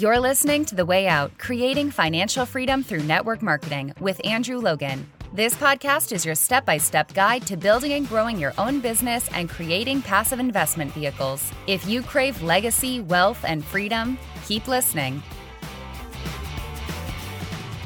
You're listening to The Way Out Creating Financial Freedom Through Network Marketing with Andrew Logan. This podcast is your step by step guide to building and growing your own business and creating passive investment vehicles. If you crave legacy, wealth, and freedom, keep listening.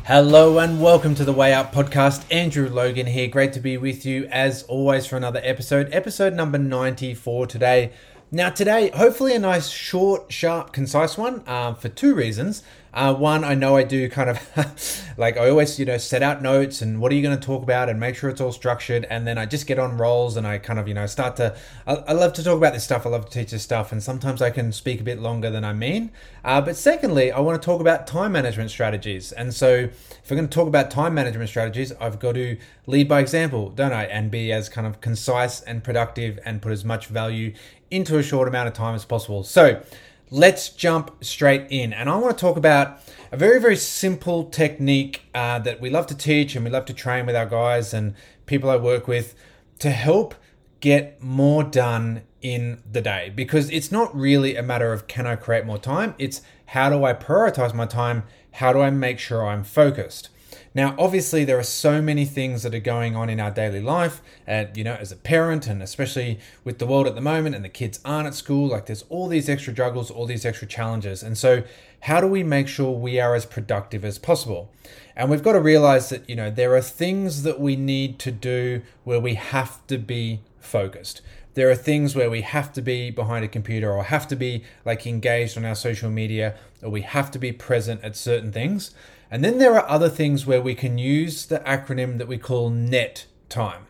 Hello and welcome to the Way Out podcast. Andrew Logan here. Great to be with you as always for another episode, episode number 94 today. Now, today, hopefully, a nice, short, sharp, concise one uh, for two reasons. Uh, one, I know I do kind of like I always, you know, set out notes and what are you going to talk about and make sure it's all structured. And then I just get on rolls and I kind of, you know, start to. I, I love to talk about this stuff. I love to teach this stuff. And sometimes I can speak a bit longer than I mean. Uh, but secondly, I want to talk about time management strategies. And so if we're going to talk about time management strategies, I've got to lead by example, don't I? And be as kind of concise and productive and put as much value into a short amount of time as possible. So, let's jump straight in. And I want to talk about a very, very simple technique uh, that we love to teach and we love to train with our guys and people I work with to help get more done in the day. Because it's not really a matter of can I create more time, it's how do I prioritize my time? How do I make sure I'm focused? Now, obviously, there are so many things that are going on in our daily life, and you know, as a parent, and especially with the world at the moment, and the kids aren't at school, like there's all these extra juggles, all these extra challenges. And so, how do we make sure we are as productive as possible? And we've got to realize that, you know, there are things that we need to do where we have to be focused. There are things where we have to be behind a computer or have to be like engaged on our social media or we have to be present at certain things. And then there are other things where we can use the acronym that we call NET time.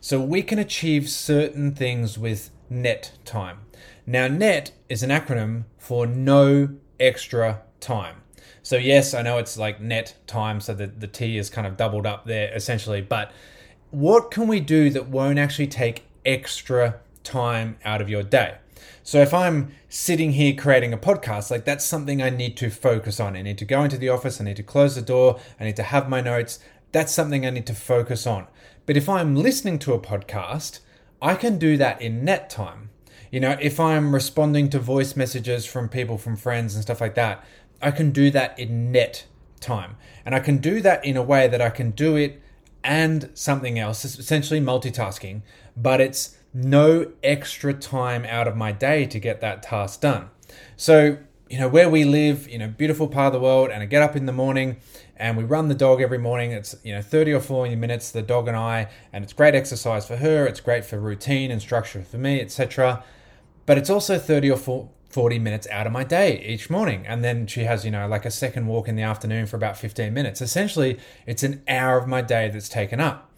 So we can achieve certain things with NET time. Now, NET is an acronym for no extra time. So, yes, I know it's like net time, so the, the T is kind of doubled up there essentially, but what can we do that won't actually take extra time out of your day? So if I'm sitting here creating a podcast, like that's something I need to focus on. I need to go into the office, I need to close the door, I need to have my notes. That's something I need to focus on. But if I'm listening to a podcast, I can do that in net time. You know, if I'm responding to voice messages from people, from friends and stuff like that, I can do that in net time. And I can do that in a way that I can do it and something else, it's essentially multitasking, but it's no extra time out of my day to get that task done. So, you know, where we live, you know, beautiful part of the world, and I get up in the morning and we run the dog every morning. It's, you know, 30 or 40 minutes, the dog and I, and it's great exercise for her, it's great for routine and structure for me, etc. But it's also 30 or 40 minutes out of my day each morning. And then she has, you know, like a second walk in the afternoon for about 15 minutes. Essentially, it's an hour of my day that's taken up.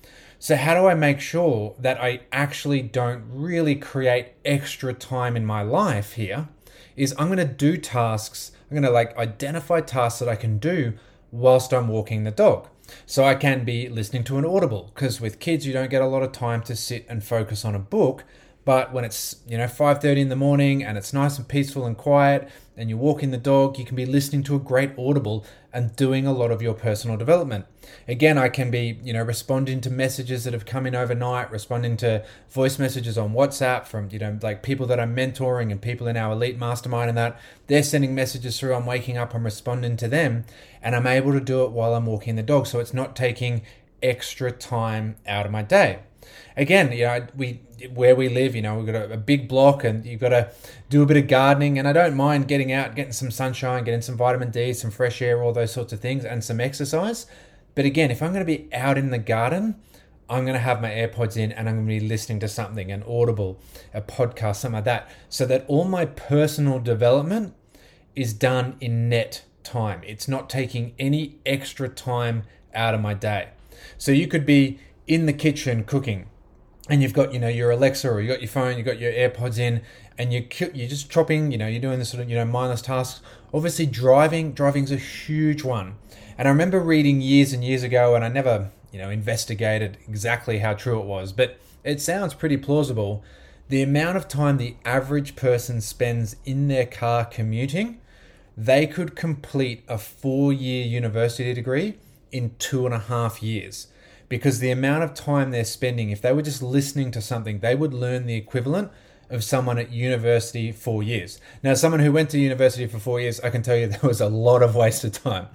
So, how do I make sure that I actually don't really create extra time in my life here? Is I'm going to do tasks, I'm going to like identify tasks that I can do whilst I'm walking the dog. So I can be listening to an audible because with kids you don't get a lot of time to sit and focus on a book. But when it's you know 5:30 in the morning and it's nice and peaceful and quiet and you're walking the dog, you can be listening to a great audible and doing a lot of your personal development. Again, I can be, you know, responding to messages that have come in overnight, responding to voice messages on WhatsApp from, you know, like people that I'm mentoring and people in our elite mastermind and that. They're sending messages through, I'm waking up, I'm responding to them, and I'm able to do it while I'm walking the dog. So it's not taking extra time out of my day again, you know, we where we live, you know, we've got a, a, big block and you've got to do a bit of gardening. And I don't mind getting out, getting some sunshine, getting some vitamin D, some fresh air, all those sorts of things, and some exercise. But again, if I'm going to be out in the garden, I'm going to have my AirPods in and I'm going to be listening to something, an audible, a podcast, something like that, so that all my personal development is done in net time. It's not taking any extra time out of my day. So you could be in the kitchen cooking and you've got you know your Alexa or you got your phone, you got your AirPods in, and you you're just chopping, you know, you're doing this sort of you know mindless tasks. Obviously, driving driving's a huge one, and I remember reading years and years ago, and I never you know investigated exactly how true it was, but it sounds pretty plausible. The amount of time the average person spends in their car commuting, they could complete a four-year university degree in two and a half years because the amount of time they're spending, if they were just listening to something, they would learn the equivalent of someone at university four years. Now, someone who went to university for four years, I can tell you there was a lot of waste of time.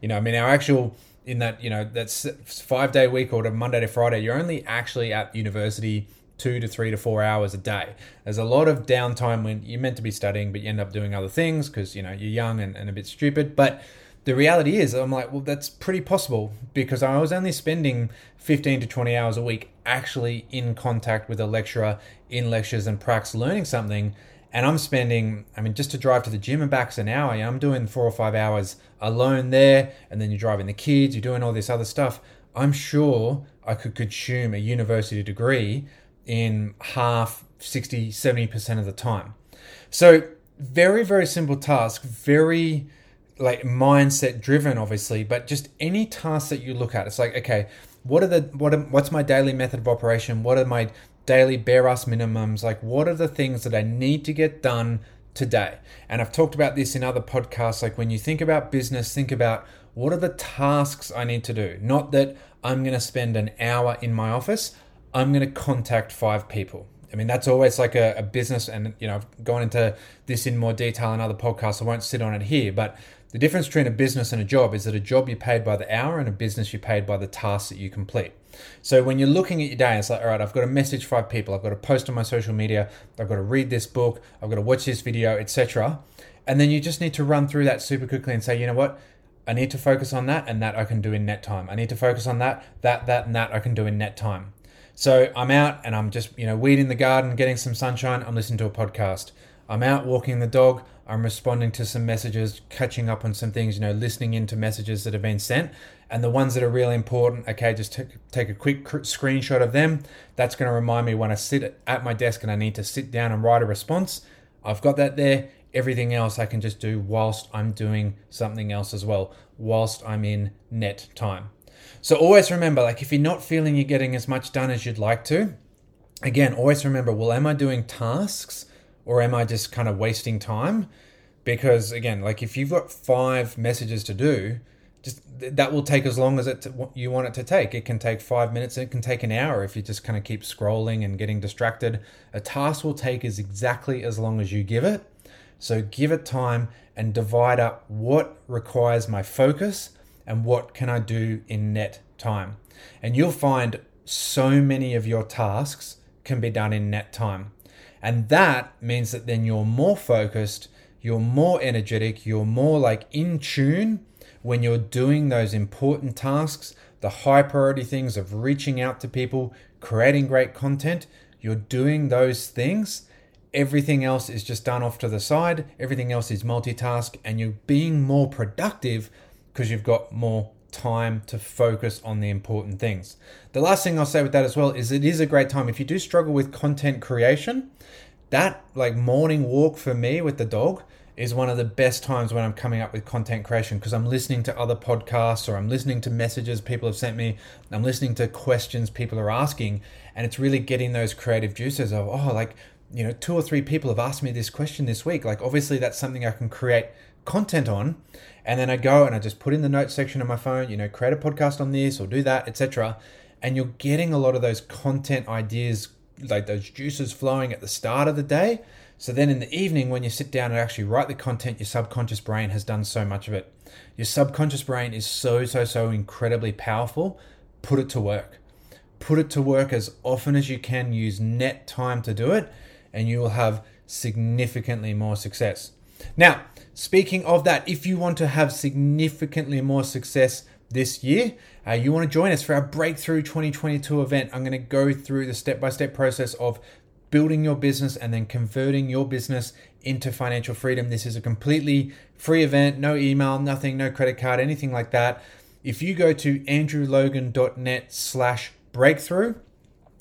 You know, I mean, our actual in that you know that's five day week or to Monday to Friday, you're only actually at university two to three to four hours a day. There's a lot of downtime when you're meant to be studying, but you end up doing other things because you know you're young and, and a bit stupid. But the reality is, I'm like, well, that's pretty possible because I was only spending 15 to 20 hours a week actually in contact with a lecturer in lectures and pracs learning something. And I'm spending, I mean, just to drive to the gym and back's an hour. I'm doing four or five hours alone there. And then you're driving the kids, you're doing all this other stuff. I'm sure I could consume a university degree in half, 60, 70% of the time. So, very, very simple task, very like mindset driven, obviously, but just any task that you look at, it's like, okay, what are the what are, what's my daily method of operation? What are my daily bare ass minimums? Like, what are the things that I need to get done today? And I've talked about this in other podcasts. Like, when you think about business, think about what are the tasks I need to do? Not that I'm going to spend an hour in my office. I'm going to contact five people. I mean, that's always like a, a, business, and you know, I've gone into this in more detail in other podcasts. I won't sit on it here, but the difference between a business and a job is that a job you're paid by the hour, and a business you're paid by the tasks that you complete. So when you're looking at your day, it's like, all right, I've got to message five people, I've got to post on my social media, I've got to read this book, I've got to watch this video, etc. And then you just need to run through that super quickly and say, you know what? I need to focus on that, and that I can do in net time. I need to focus on that, that, that, and that I can do in net time. So I'm out and I'm just, you know, weeding the garden, getting some sunshine. I'm listening to a podcast. I'm out walking the dog. I'm responding to some messages, catching up on some things, you know, listening into messages that have been sent. And the ones that are really important, okay, just t- take a quick cr- screenshot of them. That's going to remind me when I sit at my desk and I need to sit down and write a response. I've got that there. Everything else I can just do whilst I'm doing something else as well, whilst I'm in net time. So always remember, like if you're not feeling you're getting as much done as you'd like to, again, always remember, well, am I doing tasks or am I just kind of wasting time? Because again, like if you've got five messages to do, just that will take as long as it you want it to take. It can take five minutes. It can take an hour if you just kind of keep scrolling and getting distracted. A task will take as exactly as long as you give it. So give it time and divide up what requires my focus and what can I do in net time. And you'll find so many of your tasks can be done in net time. And that means that then you're more focused, you're more energetic, you're more like in tune when you're doing those important tasks, the high priority things of reaching out to people, creating great content. You're doing those things. Everything else is just done off to the side. Everything else is multitask, and you're being more productive because you've got more time to focus on the important things. The last thing I'll say with that as well is it is a great time if you do struggle with content creation. That like morning walk for me with the dog is one of the best times when I'm coming up with content creation because I'm listening to other podcasts or I'm listening to messages people have sent me. I'm listening to questions people are asking, and it's really getting those creative juices of, oh, like, you know, two or three people have asked me this question this week. Like, obviously, that's something I can create content on and then I go and I just put in the notes section of my phone, you know, create a podcast on this or do that, etc. And you're getting a lot of those content ideas, like those juices flowing at the start of the day. So then in the evening, when you sit down and actually write the content, your subconscious brain has done so much of it. Your subconscious brain is so, so, so incredibly powerful. Put it to work. Put it to work as often as you can. Use net time to do it, and you will have significantly more success. Now, Speaking of that, if you want to have significantly more success this year, uh, you want to join us for our Breakthrough 2022 event. I'm going to go through the step by step process of building your business and then converting your business into financial freedom. This is a completely free event, no email, nothing, no credit card, anything like that. If you go to andrewlogan.net slash breakthrough,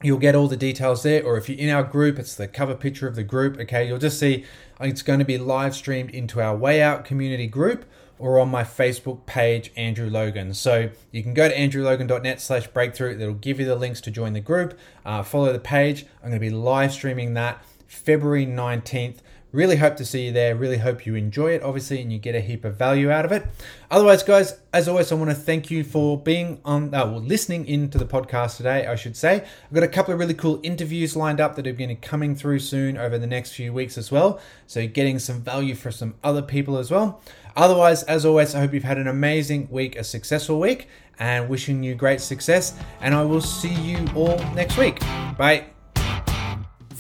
you'll get all the details there. Or if you're in our group, it's the cover picture of the group. Okay, you'll just see it's going to be live streamed into our Way Out community group or on my Facebook page, Andrew Logan. So you can go to andrewlogan.net slash breakthrough. That'll give you the links to join the group. Uh, follow the page. I'm going to be live streaming that February 19th Really hope to see you there. Really hope you enjoy it, obviously, and you get a heap of value out of it. Otherwise, guys, as always, I want to thank you for being on, uh, well, listening into the podcast today, I should say. I've got a couple of really cool interviews lined up that are going to be coming through soon over the next few weeks as well. So, getting some value for some other people as well. Otherwise, as always, I hope you've had an amazing week, a successful week, and wishing you great success. And I will see you all next week. Bye.